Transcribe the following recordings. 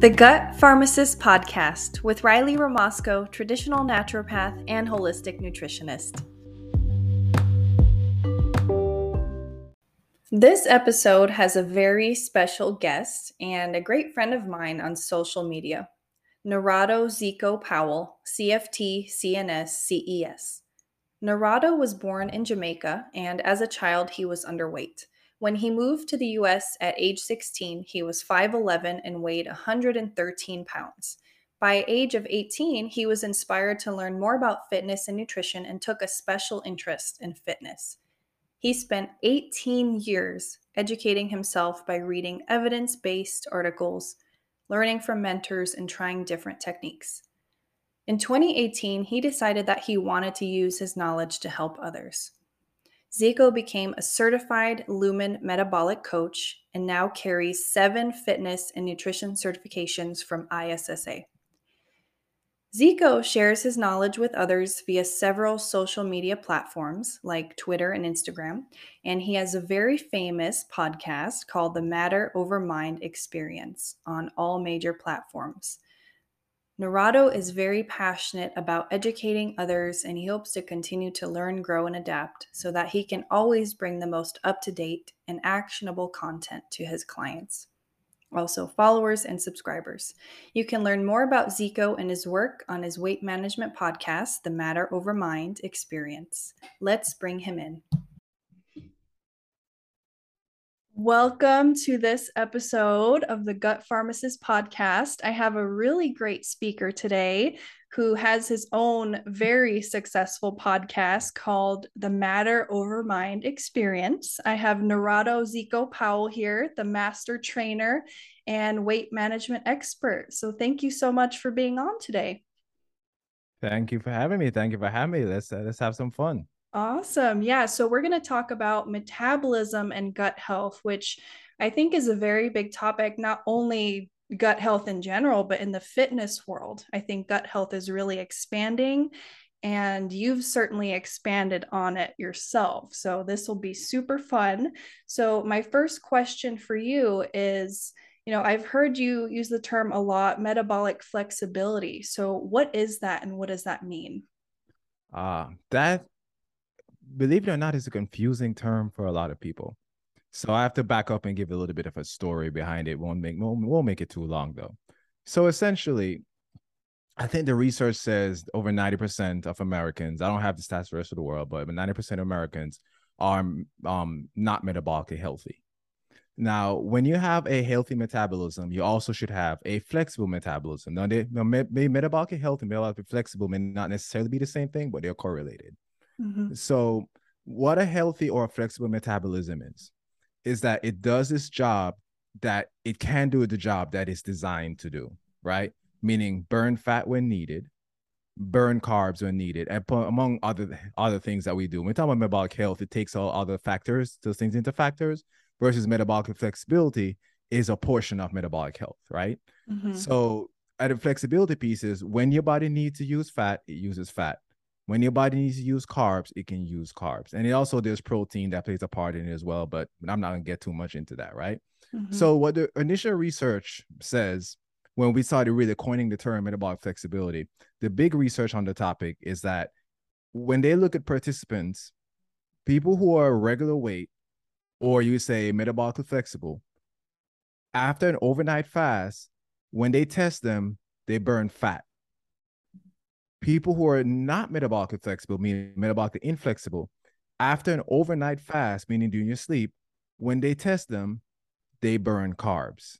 The Gut Pharmacist Podcast with Riley Ramasco, traditional naturopath and holistic nutritionist. This episode has a very special guest and a great friend of mine on social media, Narado Zeco Powell, CFT CNS CES. Narado was born in Jamaica, and as a child, he was underweight. When he moved to the US at age 16, he was 5'11 and weighed 113 pounds. By age of 18, he was inspired to learn more about fitness and nutrition and took a special interest in fitness. He spent 18 years educating himself by reading evidence based articles, learning from mentors, and trying different techniques. In 2018, he decided that he wanted to use his knowledge to help others. Zeco became a certified Lumen metabolic coach and now carries seven fitness and nutrition certifications from ISSA. Zeco shares his knowledge with others via several social media platforms like Twitter and Instagram, and he has a very famous podcast called the Matter Over Mind Experience on all major platforms. Narado is very passionate about educating others and he hopes to continue to learn, grow, and adapt so that he can always bring the most up to date and actionable content to his clients. Also, followers and subscribers. You can learn more about Zeco and his work on his weight management podcast, The Matter Over Mind Experience. Let's bring him in. Welcome to this episode of the Gut Pharmacist podcast. I have a really great speaker today who has his own very successful podcast called The Matter Over Mind Experience. I have Narado Zeco Powell here, the master trainer and weight management expert. So thank you so much for being on today. Thank you for having me. Thank you for having me. Let's uh, let's have some fun. Awesome. Yeah. So we're going to talk about metabolism and gut health, which I think is a very big topic, not only gut health in general, but in the fitness world. I think gut health is really expanding and you've certainly expanded on it yourself. So this will be super fun. So, my first question for you is you know, I've heard you use the term a lot metabolic flexibility. So, what is that and what does that mean? Uh, that believe it or not, is a confusing term for a lot of people. So I have to back up and give a little bit of a story behind it. Won't make won't, won't make it too long though. So essentially, I think the research says over 90% of Americans, I don't have the stats for the rest of the world, but 90% of Americans are um, not metabolically healthy. Now, when you have a healthy metabolism, you also should have a flexible metabolism. Now, they, now metabolically healthy and metabolically flexible may not necessarily be the same thing, but they're correlated. Mm-hmm. So, what a healthy or a flexible metabolism is, is that it does this job that it can do the job that it's designed to do, right? Meaning burn fat when needed, burn carbs when needed, and among other other things that we do. When we talk about metabolic health, it takes all other factors, those things into factors, versus metabolic flexibility is a portion of metabolic health, right? Mm-hmm. So at the flexibility piece is when your body needs to use fat, it uses fat. When your body needs to use carbs, it can use carbs. And it also there's protein that plays a part in it as well, but I'm not gonna get too much into that, right? Mm-hmm. So what the initial research says when we started really coining the term metabolic flexibility, the big research on the topic is that when they look at participants, people who are regular weight, or you say metabolically flexible, after an overnight fast, when they test them, they burn fat people who are not metabolically flexible, meaning metabolically inflexible, after an overnight fast, meaning during your sleep, when they test them, they burn carbs.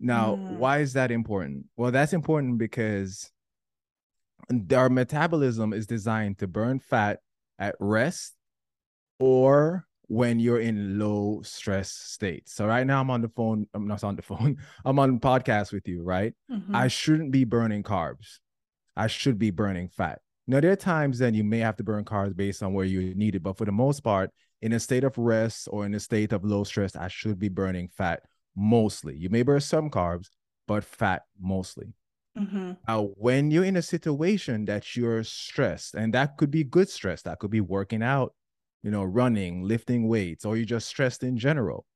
Now, mm. why is that important? Well, that's important because our metabolism is designed to burn fat at rest or when you're in low stress states. So right now I'm on the phone, I'm not on the phone, I'm on podcast with you, right? Mm-hmm. I shouldn't be burning carbs. I should be burning fat. Now, there are times that you may have to burn carbs based on where you need it, but for the most part, in a state of rest or in a state of low stress, I should be burning fat mostly. You may burn some carbs, but fat mostly. Mm-hmm. Now, when you're in a situation that you're stressed, and that could be good stress, that could be working out, you know, running, lifting weights, or you're just stressed in general.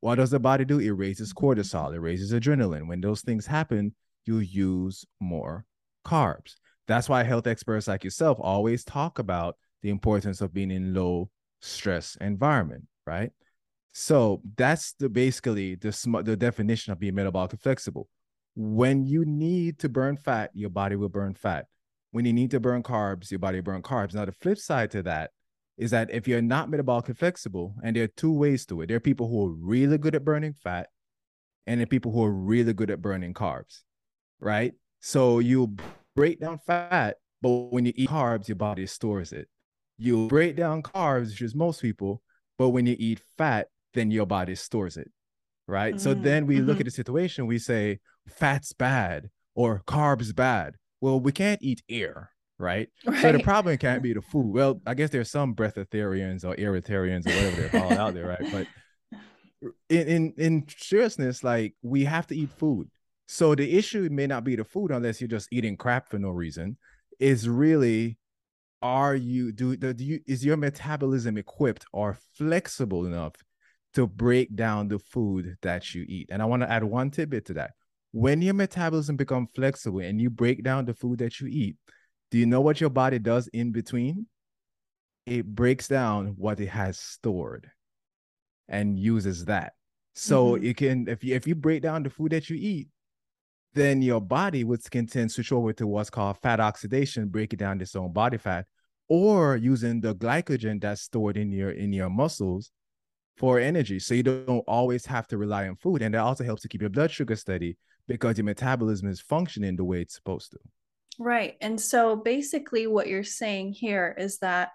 what does the body do? It raises cortisol, it raises adrenaline. When those things happen, you use more carbs. That's why health experts like yourself always talk about the importance of being in low stress environment, right? So that's the basically the sm- the definition of being metabolically flexible. When you need to burn fat, your body will burn fat. When you need to burn carbs, your body will burn carbs. Now the flip side to that is that if you're not metabolically flexible, and there are two ways to it. There are people who are really good at burning fat, and there are people who are really good at burning carbs, right? So you break down fat, but when you eat carbs, your body stores it. You break down carbs, which is most people, but when you eat fat, then your body stores it, right? Mm-hmm. So then we mm-hmm. look at the situation, we say fat's bad or carbs bad. Well, we can't eat air, right? right? So the problem can't be the food. Well, I guess there's some breatharians or aeritarians or whatever they're called out there, right? But in, in in seriousness, like we have to eat food. So the issue may not be the food unless you're just eating crap for no reason. Is really are you do, the do you is your metabolism equipped or flexible enough to break down the food that you eat? And I want to add one tidbit to that. When your metabolism become flexible and you break down the food that you eat, do you know what your body does in between? It breaks down what it has stored and uses that. So mm-hmm. you can if you if you break down the food that you eat, then your body would tend switch over to what's called fat oxidation, break it down its own body fat, or using the glycogen that's stored in your in your muscles for energy. So you don't always have to rely on food. And that also helps to keep your blood sugar steady because your metabolism is functioning the way it's supposed to. Right. And so basically, what you're saying here is that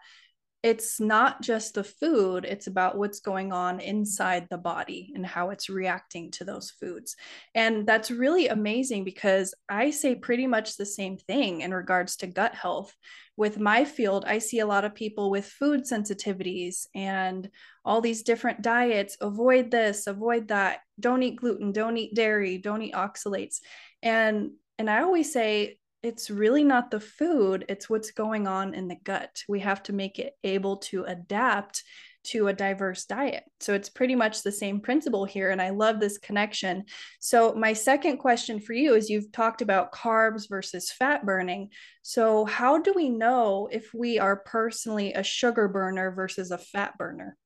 it's not just the food, it's about what's going on inside the body and how it's reacting to those foods. And that's really amazing because I say pretty much the same thing in regards to gut health. With my field, I see a lot of people with food sensitivities and all these different diets avoid this, avoid that, don't eat gluten, don't eat dairy, don't eat oxalates. And and I always say it's really not the food, it's what's going on in the gut. We have to make it able to adapt to a diverse diet. So it's pretty much the same principle here. And I love this connection. So, my second question for you is you've talked about carbs versus fat burning. So, how do we know if we are personally a sugar burner versus a fat burner?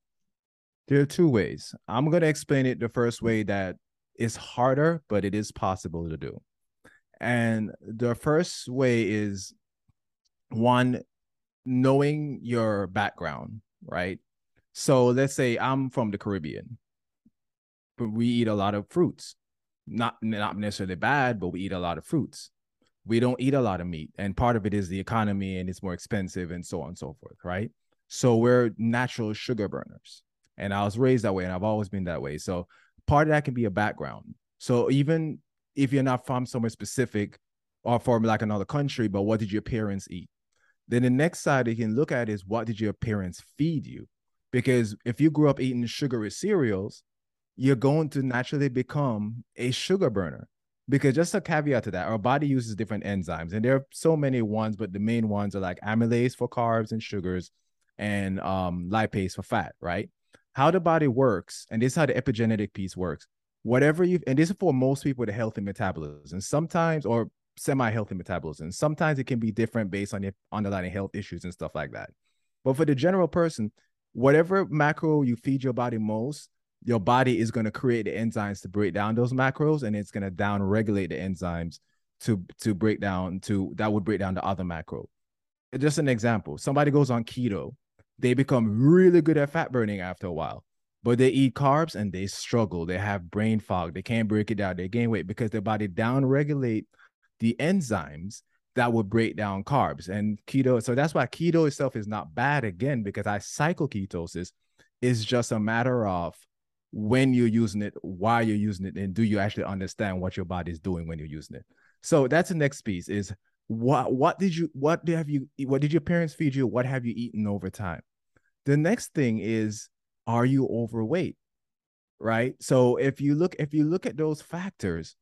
There are two ways. I'm going to explain it the first way that is harder, but it is possible to do. And the first way is one, knowing your background, right? So let's say I'm from the Caribbean, but we eat a lot of fruits. Not not necessarily bad, but we eat a lot of fruits. We don't eat a lot of meat, and part of it is the economy and it's more expensive and so on and so forth, right? So we're natural sugar burners. And I was raised that way, and I've always been that way. So part of that can be a background. So even if you're not from somewhere specific or from like another country, but what did your parents eat? Then the next side you can look at is what did your parents feed you? Because if you grew up eating sugary cereals, you're going to naturally become a sugar burner. Because just a caveat to that, our body uses different enzymes, and there are so many ones, but the main ones are like amylase for carbs and sugars, and um, lipase for fat, right? How the body works, and this is how the epigenetic piece works whatever you and this is for most people a healthy metabolism. Sometimes or semi-healthy metabolism sometimes it can be different based on your underlying health issues and stuff like that. But for the general person whatever macro you feed your body most your body is going to create the enzymes to break down those macros and it's going to down regulate the enzymes to to break down to that would break down the other macro. Just an example somebody goes on keto they become really good at fat burning after a while but they eat carbs and they struggle. They have brain fog. They can't break it down. They gain weight because their body down regulate the enzymes that would break down carbs and keto. So that's why keto itself is not bad again, because I cycle ketosis is just a matter of when you're using it, why you're using it, and do you actually understand what your body is doing when you're using it. So that's the next piece is what what did you what have you what did your parents feed you? What have you eaten over time? The next thing is are you overweight? Right. So if you look, if you look at those factors,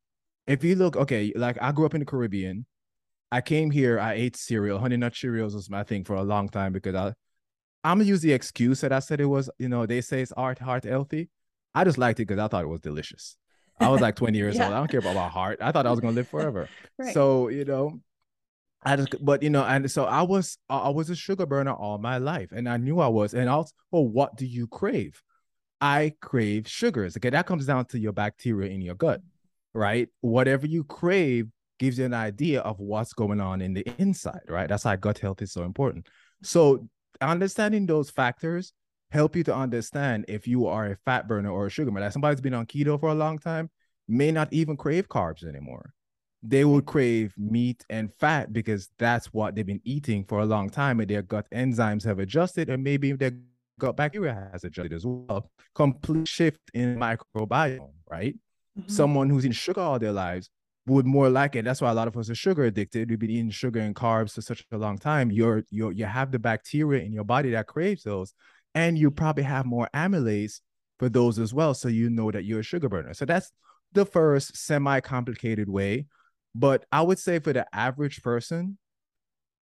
if you look, okay, like I grew up in the Caribbean. I came here, I ate cereal. Honey Nut Cheerios was my thing for a long time because I I'm gonna use the excuse that I said it was, you know, they say it's art heart healthy. I just liked it because I thought it was delicious. I was like 20 years yeah. old. I don't care about my heart. I thought I was gonna live forever. right. So you know, I just, but you know, and so I was, I was a sugar burner all my life, and I knew I was. And also, well, what do you crave? I crave sugars. Okay, that comes down to your bacteria in your gut, right? Whatever you crave gives you an idea of what's going on in the inside, right? That's why gut health is so important. So understanding those factors help you to understand if you are a fat burner or a sugar burner. Like somebody's been on keto for a long time may not even crave carbs anymore. They will crave meat and fat because that's what they've been eating for a long time, and their gut enzymes have adjusted, and maybe their gut bacteria has adjusted as well. Complete shift in microbiome, right? Mm-hmm. Someone who's eating sugar all their lives would more like it. That's why a lot of us are sugar addicted. We've been eating sugar and carbs for such a long time. You're you you have the bacteria in your body that craves those, and you probably have more amylase for those as well. So you know that you're a sugar burner. So that's the first semi-complicated way. But I would say for the average person,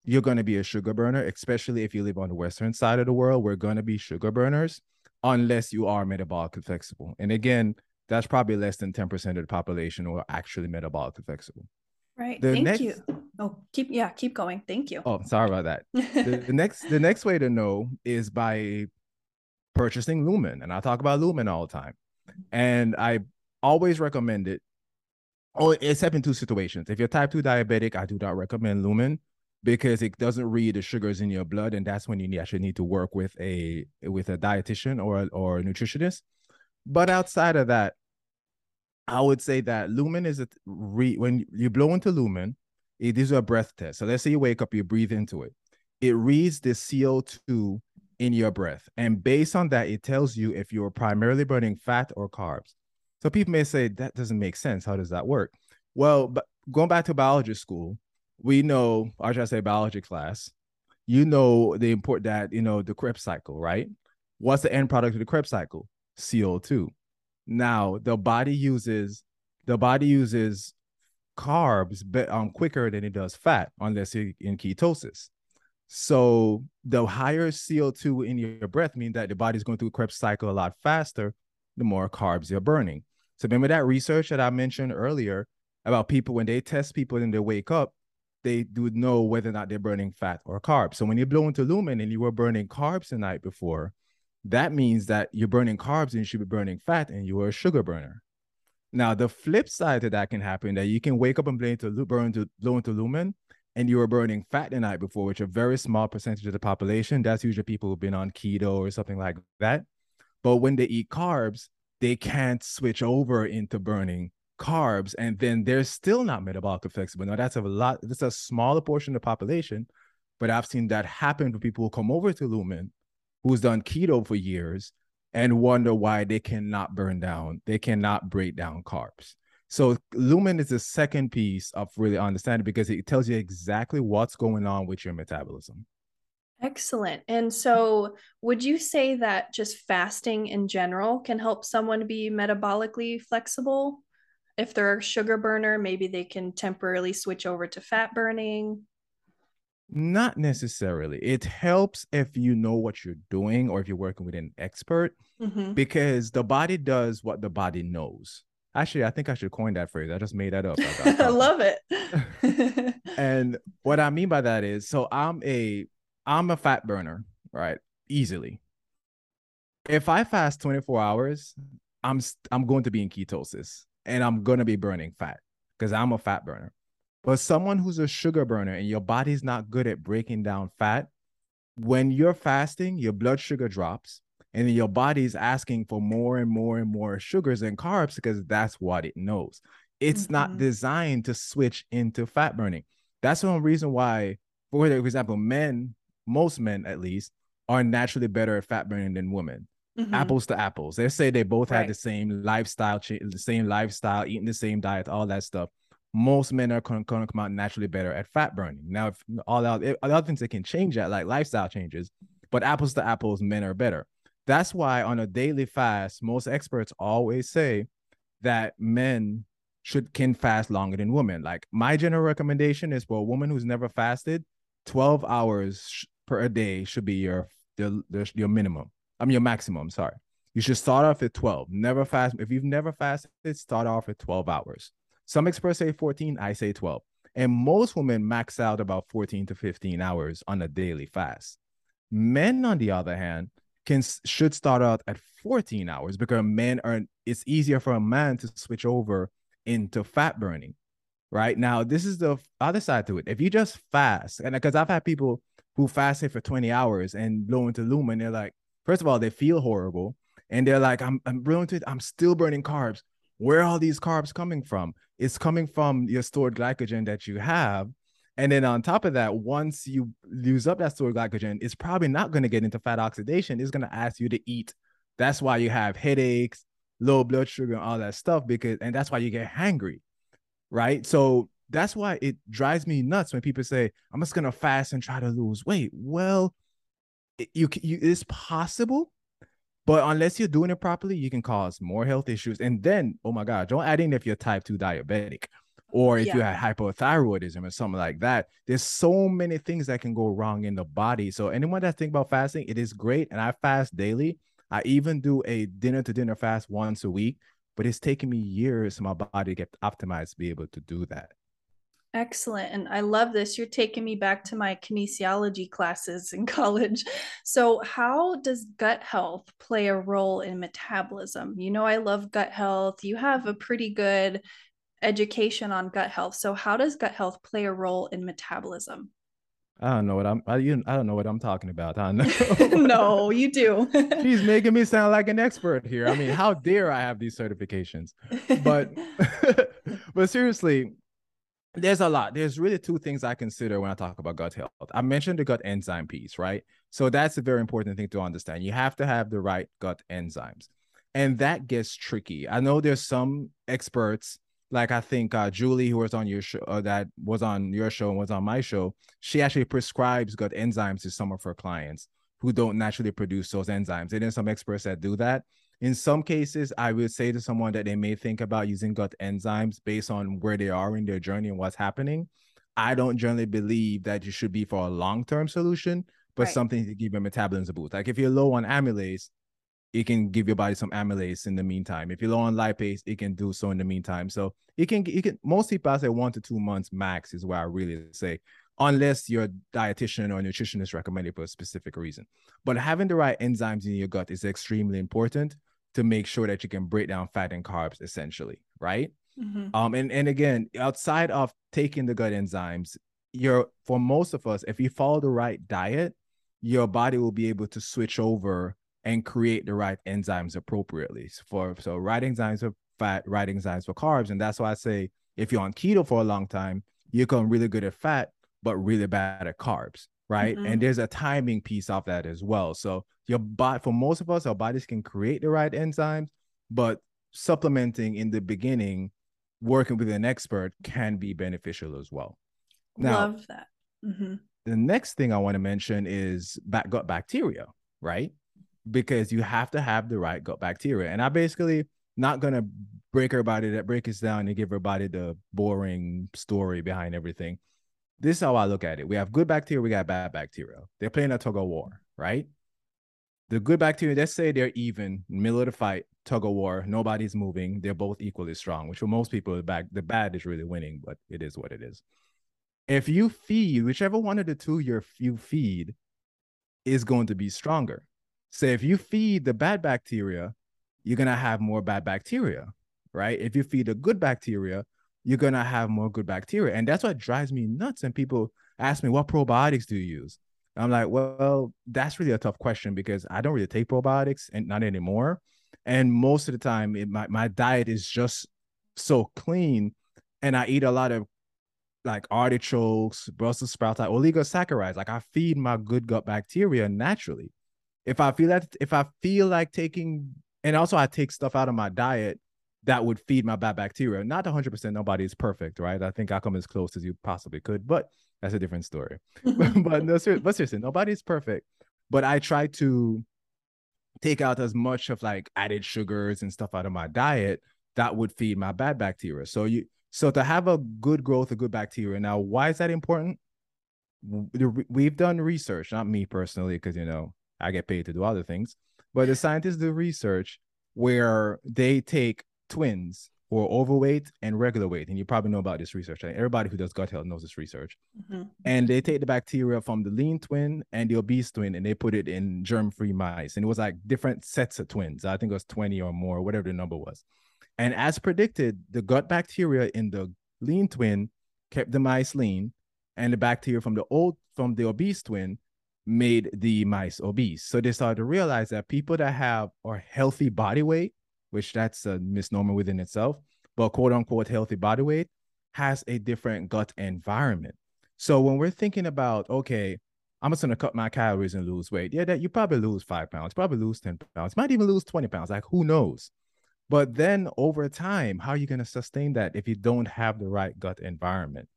you're going to be a sugar burner, especially if you live on the western side of the world. We're going to be sugar burners unless you are metabolically flexible. And again, that's probably less than 10% of the population who are actually metabolically flexible. Right. The Thank next... you. Oh, keep yeah, keep going. Thank you. Oh, sorry about that. the, the next the next way to know is by purchasing lumen. And I talk about lumen all the time. And I always recommend it. Oh, except in two situations. If you're type 2 diabetic, I do not recommend lumen because it doesn't read the sugars in your blood, and that's when you actually need to work with a with a dietitian or or a nutritionist. But outside of that, I would say that lumen is a re when you blow into lumen, it is a breath test. So let's say you wake up, you breathe into it. It reads the CO2 in your breath. And based on that, it tells you if you're primarily burning fat or carbs. So people may say that doesn't make sense. How does that work? Well, but going back to biology school, we know, or should I say biology class, you know the import that, you know, the Krebs cycle, right? What's the end product of the Krebs cycle? CO2. Now the body uses the body uses carbs but um, quicker than it does fat unless you're in ketosis. So the higher CO2 in your breath means that the body's going through Krebs cycle a lot faster, the more carbs you're burning. So remember that research that I mentioned earlier about people when they test people and they wake up, they do know whether or not they're burning fat or carbs. So when you blow into lumen and you were burning carbs the night before, that means that you're burning carbs and you should be burning fat and you are a sugar burner. Now, the flip side to that can happen that you can wake up and blow into, burn to, blow into lumen and you were burning fat the night before, which a very small percentage of the population. That's usually people who've been on keto or something like that. But when they eat carbs, they can't switch over into burning carbs and then they're still not metabolically flexible. Now that's a lot, that's a smaller portion of the population, but I've seen that happen to people who come over to Lumen who's done keto for years and wonder why they cannot burn down, they cannot break down carbs. So Lumen is the second piece of really understanding because it tells you exactly what's going on with your metabolism. Excellent. And so, would you say that just fasting in general can help someone be metabolically flexible? If they're a sugar burner, maybe they can temporarily switch over to fat burning. Not necessarily. It helps if you know what you're doing or if you're working with an expert mm-hmm. because the body does what the body knows. Actually, I think I should coin that phrase. I just made that up. I love it. and what I mean by that is so I'm a I'm a fat burner, right? Easily. If I fast 24 hours, I'm I'm going to be in ketosis and I'm going to be burning fat because I'm a fat burner. But someone who's a sugar burner and your body's not good at breaking down fat, when you're fasting, your blood sugar drops and your body's asking for more and more and more sugars and carbs because that's what it knows. It's mm-hmm. not designed to switch into fat burning. That's one reason why, for example, men most men at least are naturally better at fat burning than women. Mm-hmm. Apples to apples. They say they both right. had the same lifestyle, the same lifestyle, eating the same diet, all that stuff. Most men are going to come out naturally better at fat burning. Now, if all out, other things that can change that, like lifestyle changes, but apples to apples, men are better. That's why on a daily fast, most experts always say that men should can fast longer than women. Like my general recommendation is for a woman who's never fasted, 12 hours per day should be your the, your minimum. I mean your maximum. Sorry, You should start off at 12. Never fast. If you've never fasted, start off at 12 hours. Some experts say 14, I say 12. And most women max out about 14 to 15 hours on a daily fast. Men, on the other hand, can should start out at 14 hours because men are it's easier for a man to switch over into fat burning. Right now, this is the other side to it. If you just fast, and because I've had people who fasted for 20 hours and blow into lumen, they're like, first of all, they feel horrible and they're like, I'm I'm it. I'm still burning carbs. Where are all these carbs coming from? It's coming from your stored glycogen that you have. And then on top of that, once you use up that stored glycogen, it's probably not going to get into fat oxidation. It's going to ask you to eat. That's why you have headaches, low blood sugar, and all that stuff. Because and that's why you get hangry, right? So that's why it drives me nuts when people say, "I'm just gonna fast and try to lose weight." Well, you, you it's possible, but unless you're doing it properly, you can cause more health issues. And then, oh my God, don't add in if you're type 2 diabetic or if yeah. you have hypothyroidism or something like that. There's so many things that can go wrong in the body. So anyone that think about fasting, it is great. And I fast daily. I even do a dinner to dinner fast once a week, but it's taken me years for my body to get optimized to be able to do that. Excellent. And I love this. You're taking me back to my kinesiology classes in college. So, how does gut health play a role in metabolism? You know, I love gut health. You have a pretty good education on gut health. So, how does gut health play a role in metabolism? I don't know what I'm. I, you, I don't know what I'm talking about. I know. no, you do. She's making me sound like an expert here. I mean, how dare I have these certifications? But, but seriously, there's a lot. There's really two things I consider when I talk about gut health. I mentioned the gut enzyme piece, right? So that's a very important thing to understand. You have to have the right gut enzymes, and that gets tricky. I know there's some experts, like I think uh, Julie, who was on your show, uh, that was on your show and was on my show. She actually prescribes gut enzymes to some of her clients who don't naturally produce those enzymes. And then some experts that do that. In some cases, I would say to someone that they may think about using gut enzymes based on where they are in their journey and what's happening. I don't generally believe that you should be for a long term solution, but right. something to give your metabolism a boost. Like if you're low on amylase, it can give your body some amylase in the meantime. If you're low on lipase, it can do so in the meantime. So it can, it can. Most people I say one to two months max is where I really say, unless your dietitian or nutritionist recommended for a specific reason. But having the right enzymes in your gut is extremely important to make sure that you can break down fat and carbs essentially, right? Mm-hmm. Um, and, and again, outside of taking the gut enzymes, you're for most of us, if you follow the right diet, your body will be able to switch over and create the right enzymes appropriately. For so right enzymes for fat, right enzymes for carbs. And that's why I say if you're on keto for a long time, you become really good at fat, but really bad at carbs right? Mm-hmm. And there's a timing piece of that as well. So your body, for most of us, our bodies can create the right enzymes, but supplementing in the beginning, working with an expert can be beneficial as well. Now, Love that. Mm-hmm. The next thing I want to mention is back gut bacteria, right? Because you have to have the right gut bacteria. And I basically not gonna break everybody that break us down and give everybody the boring story behind everything this is how I look at it. We have good bacteria, we got bad bacteria. They're playing a tug of war, right? The good bacteria, let's say they're even, middle of the fight, tug of war, nobody's moving, they're both equally strong, which for most people, the bad, the bad is really winning, but it is what it is. If you feed, whichever one of the two you you feed is going to be stronger. So if you feed the bad bacteria, you're gonna have more bad bacteria, right? If you feed the good bacteria, you're gonna have more good bacteria. And that's what drives me nuts. And people ask me, what probiotics do you use? I'm like, well, that's really a tough question because I don't really take probiotics and not anymore. And most of the time, it, my, my diet is just so clean. And I eat a lot of like artichokes, Brussels sprouts, like oligosaccharides. Like I feed my good gut bacteria naturally. If I feel that, if I feel like taking, and also I take stuff out of my diet that would feed my bad bacteria. Not 100%, nobody is perfect, right? I think I come as close as you possibly could, but that's a different story. but no, ser- but seriously, nobody's perfect. But I try to take out as much of like added sugars and stuff out of my diet that would feed my bad bacteria. So you so to have a good growth of good bacteria. Now, why is that important? We've done research, not me personally, because you know I get paid to do other things. but the scientists do research where they take twins who are overweight and regular weight, and you probably know about this research. Everybody who does gut health knows this research. Mm-hmm. And they take the bacteria from the lean twin and the obese twin, and they put it in germ-free mice, and it was like different sets of twins. I think it was twenty or more, whatever the number was. And as predicted, the gut bacteria in the lean twin kept the mice lean, and the bacteria from the old from the obese twin made the mice obese. So they started to realize that people that have a healthy body weight, which that's a misnomer within itself, but quote unquote healthy body weight has a different gut environment. So when we're thinking about, okay, I'm just gonna cut my calories and lose weight. Yeah, that you probably lose five pounds, probably lose 10 pounds, might even lose 20 pounds. Like who knows? But then over time, how are you gonna sustain that if you don't have the right gut environment?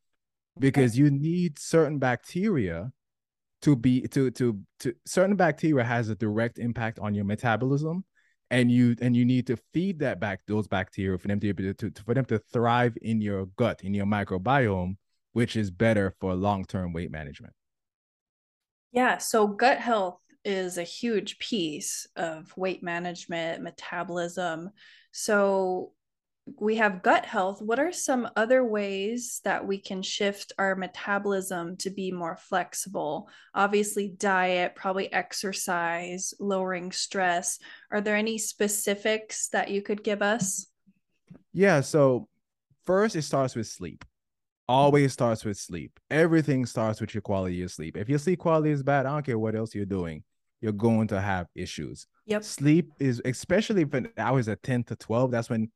Because you need certain bacteria to be to to to certain bacteria has a direct impact on your metabolism and you and you need to feed that back those bacteria for them to to, to for them to thrive in your gut in your microbiome which is better for long-term weight management. Yeah so gut health is a huge piece of weight management metabolism. So we have gut health, what are some other ways that we can shift our metabolism to be more flexible? Obviously, diet, probably exercise, lowering stress. Are there any specifics that you could give us? Yeah. So, first, it starts with sleep. Always starts with sleep. Everything starts with your quality of sleep. If your sleep quality is bad, I don't care what else you're doing, you're going to have issues. Yep. Sleep is, especially if an hours at 10 to 12, that's when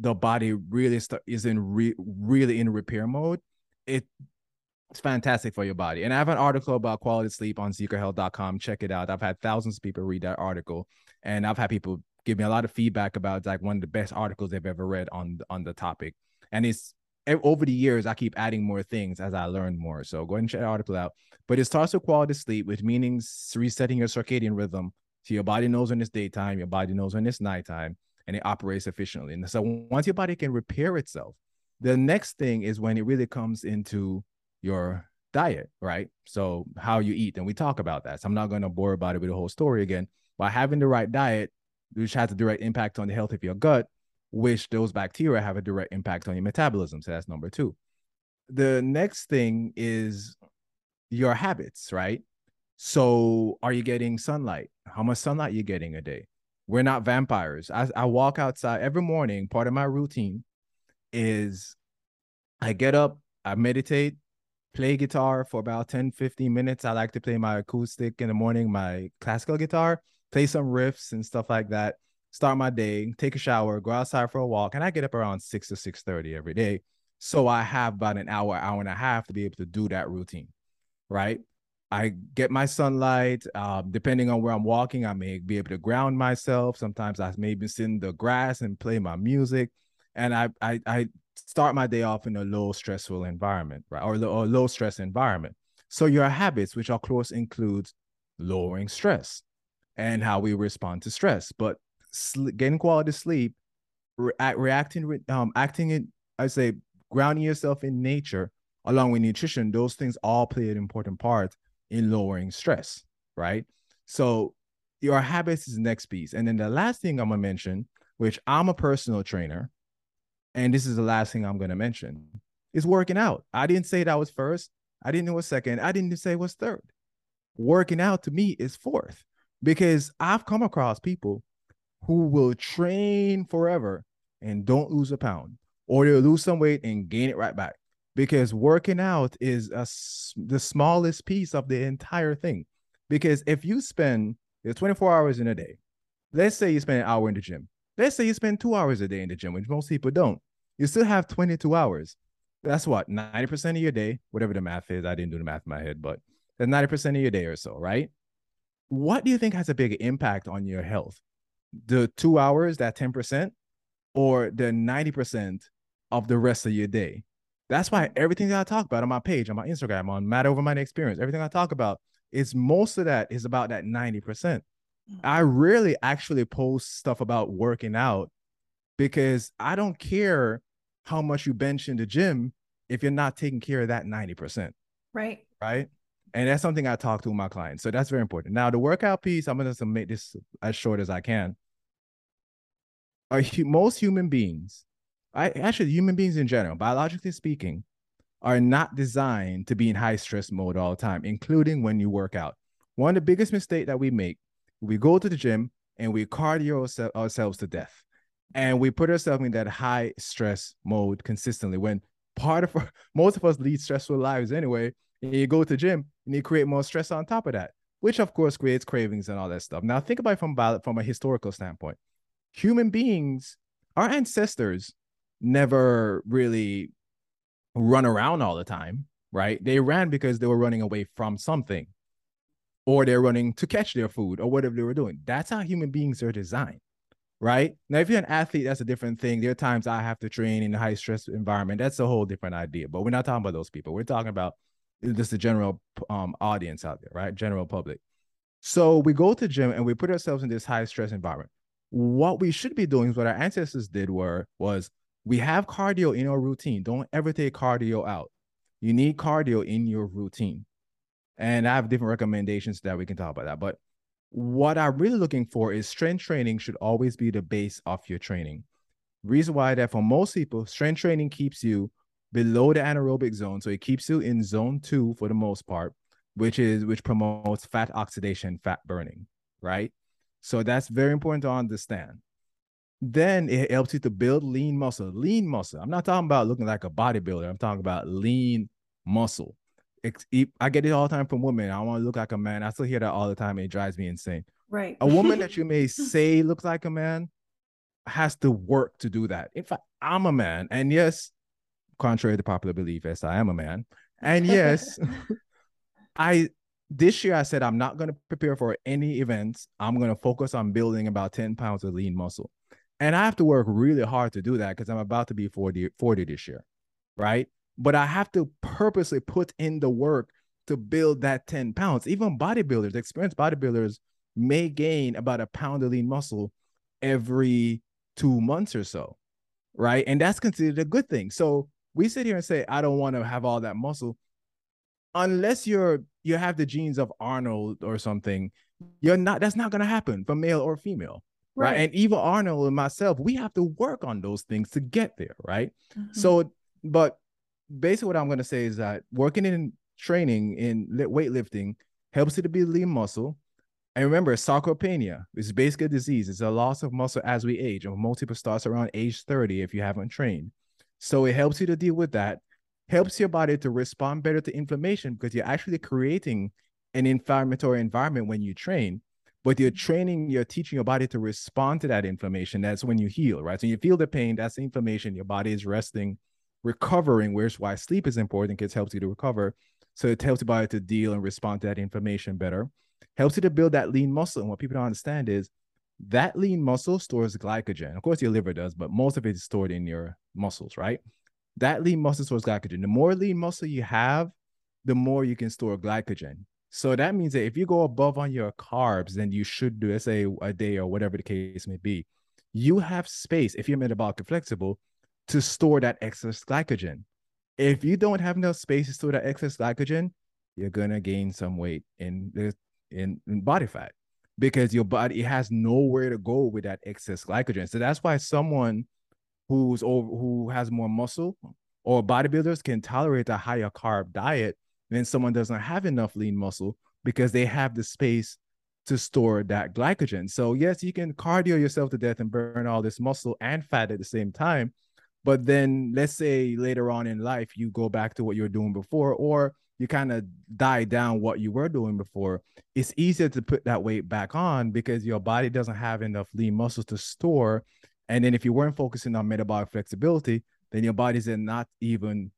the body really is in re, really in repair mode, it it's fantastic for your body. And I have an article about quality sleep on zecohealth.com. Check it out. I've had thousands of people read that article, and I've had people give me a lot of feedback about like one of the best articles they've ever read on on the topic. And it's over the years, I keep adding more things as I learn more. So go ahead and check the article out. But it starts with quality sleep, which means resetting your circadian rhythm. So your body knows when it's daytime, your body knows when it's nighttime and it operates efficiently. And so once your body can repair itself, the next thing is when it really comes into your diet, right? So how you eat, and we talk about that. So I'm not going to bore about it with the whole story again. By having the right diet, which has a direct impact on the health of your gut, which those bacteria have a direct impact on your metabolism. So that's number two. The next thing is your habits, right? So are you getting sunlight? How much sunlight you getting a day? We're not vampires. I, I walk outside every morning. Part of my routine is I get up, I meditate, play guitar for about 10, 15 minutes. I like to play my acoustic in the morning, my classical guitar, play some riffs and stuff like that. Start my day, take a shower, go outside for a walk, and I get up around 6 to 6:30 every day. So I have about an hour, hour and a half to be able to do that routine. Right. I get my sunlight. Um, depending on where I'm walking, I may be able to ground myself. Sometimes I maybe sit in the grass and play my music, and I I, I start my day off in a low stressful environment, right, or, or low stress environment. So your habits, which of course includes lowering stress and how we respond to stress, but sl- getting quality sleep, re- reacting, um, acting in, I say, grounding yourself in nature along with nutrition, those things all play an important part in lowering stress, right? So your habits is the next piece. And then the last thing I'm gonna mention, which I'm a personal trainer, and this is the last thing I'm gonna mention, is working out. I didn't say that was first. I didn't know was second. I didn't say was third. Working out to me is fourth because I've come across people who will train forever and don't lose a pound, or they'll lose some weight and gain it right back because working out is a, the smallest piece of the entire thing. Because if you spend 24 hours in a day, let's say you spend an hour in the gym, let's say you spend two hours a day in the gym, which most people don't, you still have 22 hours. That's what 90% of your day, whatever the math is. I didn't do the math in my head, but that's 90% of your day or so, right? What do you think has a bigger impact on your health? The two hours, that 10%, or the 90% of the rest of your day? That's why everything that I talk about on my page, on my Instagram, on Matter Over Mind Experience, everything I talk about is most of that is about that 90%. Mm. I rarely actually post stuff about working out because I don't care how much you bench in the gym if you're not taking care of that 90%. Right. Right. And that's something I talk to my clients. So that's very important. Now, the workout piece, I'm going to make this as short as I can. Are most human beings, I actually human beings in general, biologically speaking, are not designed to be in high stress mode all the time, including when you work out. One of the biggest mistakes that we make, we go to the gym and we cardio ourselves to death. And we put ourselves in that high stress mode consistently when part of our, most of us lead stressful lives anyway. And you go to the gym and you create more stress on top of that, which of course creates cravings and all that stuff. Now think about it from from a historical standpoint. Human beings, our ancestors, never really run around all the time, right? They ran because they were running away from something, or they're running to catch their food, or whatever they were doing. That's how human beings are designed right? Now, if you're an athlete, that's a different thing. There are times I have to train in a high stress environment. That's a whole different idea. But we're not talking about those people. We're talking about just the general um, audience out there, right? General public. So we go to gym and we put ourselves in this high stress environment. What we should be doing is what our ancestors did were was we have cardio in our routine. Don't ever take cardio out. You need cardio in your routine. And I have different recommendations that we can talk about that. But what I'm really looking for is strength training should always be the base of your training. Reason why that for most people, strength training keeps you below the anaerobic zone. So it keeps you in zone two for the most part, which is which promotes fat oxidation, fat burning, right? So that's very important to understand. Then it helps you to build lean muscle. Lean muscle. I'm not talking about looking like a bodybuilder. I'm talking about lean muscle. I get it all the time from women. I want to look like a man. I still hear that all the time. It drives me insane. Right. A woman that you may say looks like a man has to work to do that. In fact, I'm a man. And yes, contrary to popular belief, yes, I am a man. And yes, I this year I said I'm not going to prepare for any events. I'm going to focus on building about 10 pounds of lean muscle. And I have to work really hard to do that because I'm about to be 40, 40 this year. Right but I have to purposely put in the work to build that 10 pounds. Even bodybuilders, experienced bodybuilders may gain about a pound of lean muscle every two months or so. Right. And that's considered a good thing. So we sit here and say, I don't want to have all that muscle. Unless you're you have the genes of Arnold or something, you're not that's not gonna happen for male or female. Right. right. And even Arnold and myself, we have to work on those things to get there. Right. Mm-hmm. So, but basically what I'm going to say is that working in training in weightlifting helps you to build lean muscle. And remember, sarcopenia is basically a disease. It's a loss of muscle as we age. And most people starts around age 30 if you haven't trained. So it helps you to deal with that, helps your body to respond better to inflammation because you're actually creating an inflammatory environment when you train. But you're mm-hmm. training, you're teaching your body to respond to that inflammation. That's when you heal, right? So you feel the pain, that's the inflammation. Your body is resting recovering, where's why sleep is important because it helps you to recover. So it helps your body to deal and respond to that information better. Helps you to build that lean muscle. And what people don't understand is that lean muscle stores glycogen. Of course, your liver does, but most of it is stored in your muscles, right? That lean muscle stores glycogen. The more lean muscle you have, the more you can store glycogen. So that means that if you go above on your carbs, then you should do, let's say, a day or whatever the case may be, you have space. If you're metabolically flexible, to store that excess glycogen. If you don't have enough space to store that excess glycogen, you're gonna gain some weight in in, in body fat because your body has nowhere to go with that excess glycogen. So that's why someone who's over who has more muscle or bodybuilders can tolerate a higher carb diet than someone doesn't have enough lean muscle because they have the space to store that glycogen. So yes, you can cardio yourself to death and burn all this muscle and fat at the same time, but then let's say later on in life you go back to what you were doing before, or you kind of die down what you were doing before. It's easier to put that weight back on because your body doesn't have enough lean muscles to store. And then if you weren't focusing on metabolic flexibility, then your body's not even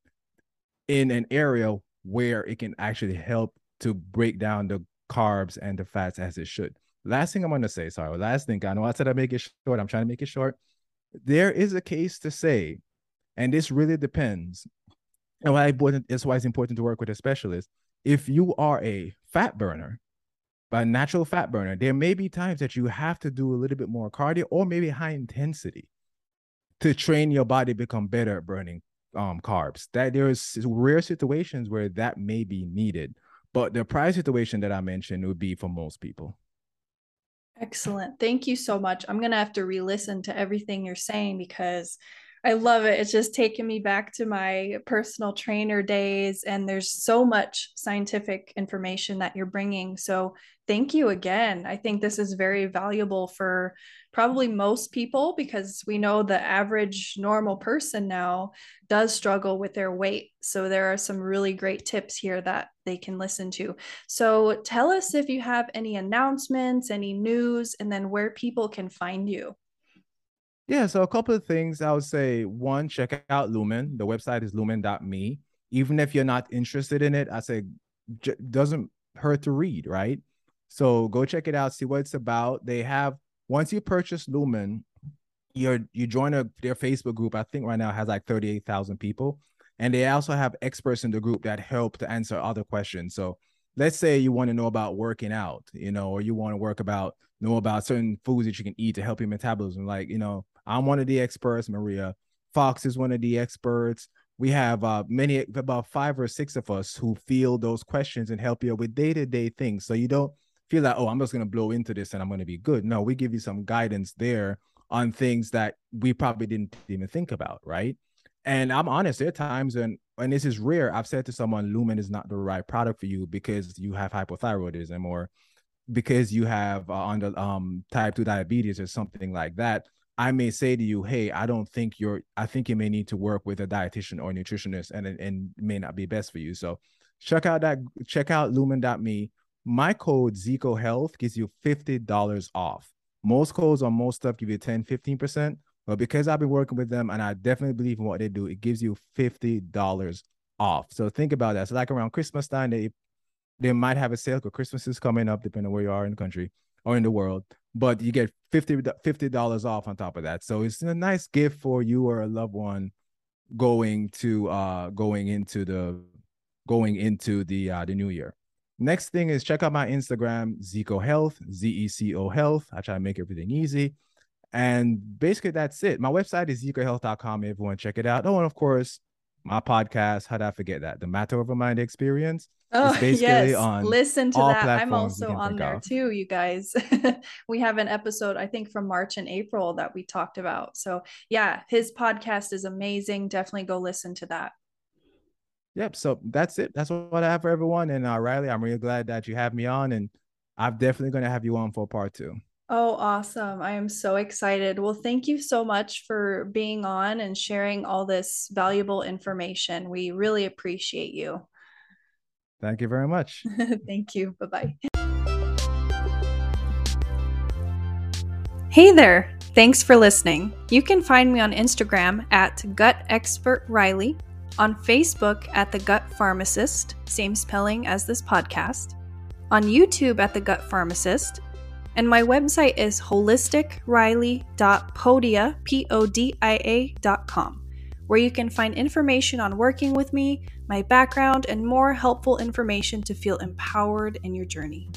in an area where it can actually help to break down the carbs and the fats as it should. Last thing I'm going to say, sorry, last thing, I know I said I make it short. I'm trying to make it short there is a case to say, and this really depends. And why is why it's important to work with a specialist. If you are a fat burner, a natural fat burner, there may be times that you have to do a little bit more cardio or maybe high intensity to train your body become better at burning um, carbs. That there is rare situations where that may be needed. But the price situation that I mentioned would be for most people. Excellent. Thank you so much. I'm going to have to re listen to everything you're saying because I love it. It's just taken me back to my personal trainer days, and there's so much scientific information that you're bringing. So, thank you again. I think this is very valuable for probably most people because we know the average normal person now does struggle with their weight. So, there are some really great tips here that they can listen to. So, tell us if you have any announcements, any news, and then where people can find you. Yeah, so a couple of things I would say. One, check out Lumen. The website is lumen.me. Even if you're not interested in it, I say j- doesn't hurt to read, right? So go check it out, see what it's about. They have once you purchase Lumen, you're you join a their Facebook group. I think right now has like 38,000 people. And they also have experts in the group that help to answer other questions. So let's say you want to know about working out, you know, or you want to work about know about certain foods that you can eat to help your metabolism. Like, you know, I'm one of the experts. Maria Fox is one of the experts. We have uh, many, about five or six of us who field those questions and help you with day to day things. So you don't feel like, oh, I'm just going to blow into this and I'm going to be good. No, we give you some guidance there on things that we probably didn't even think about, right? And I'm honest, there are times when, and this is rare, I've said to someone, Lumen is not the right product for you because you have hypothyroidism or because you have uh, on the um, type 2 diabetes or something like that I may say to you, hey, I don't think you're, I think you may need to work with a dietitian or nutritionist and and may not be best for you. So check out that, check out lumen.me. My code Zeco Health gives you $50 off. Most codes on most stuff give you 10, 15%. But because I've been working with them and I definitely believe in what they do, it gives you $50 off. So think about that. So like around Christmas time, they they might have a sale because Christmas is coming up, depending on where you are in the country or in the world but you get 50 dollars off on top of that. So it's a nice gift for you or a loved one going to uh going into the going into the uh the new year. Next thing is check out my Instagram, Zeco Health, Z E C O Health. I try to make everything easy. And basically, that's it. My website is zecohealth.com. Everyone, check it out. Oh, and of course, my podcast. How did I forget that? The Matter Over Mind Experience. Oh yes, listen to that. I'm also on there of. too, you guys. we have an episode, I think, from March and April that we talked about. So yeah, his podcast is amazing. Definitely go listen to that. Yep. So that's it. That's what I have for everyone. And uh, Riley, I'm really glad that you have me on, and I'm definitely going to have you on for part two. Oh, awesome. I am so excited. Well, thank you so much for being on and sharing all this valuable information. We really appreciate you. Thank you very much. Thank you. Bye bye. Hey there. Thanks for listening. You can find me on Instagram at Gut Expert Riley, on Facebook at The Gut Pharmacist, same spelling as this podcast, on YouTube at The Gut Pharmacist, and my website is holisticriley.podia, where you can find information on working with me, my background, and more helpful information to feel empowered in your journey.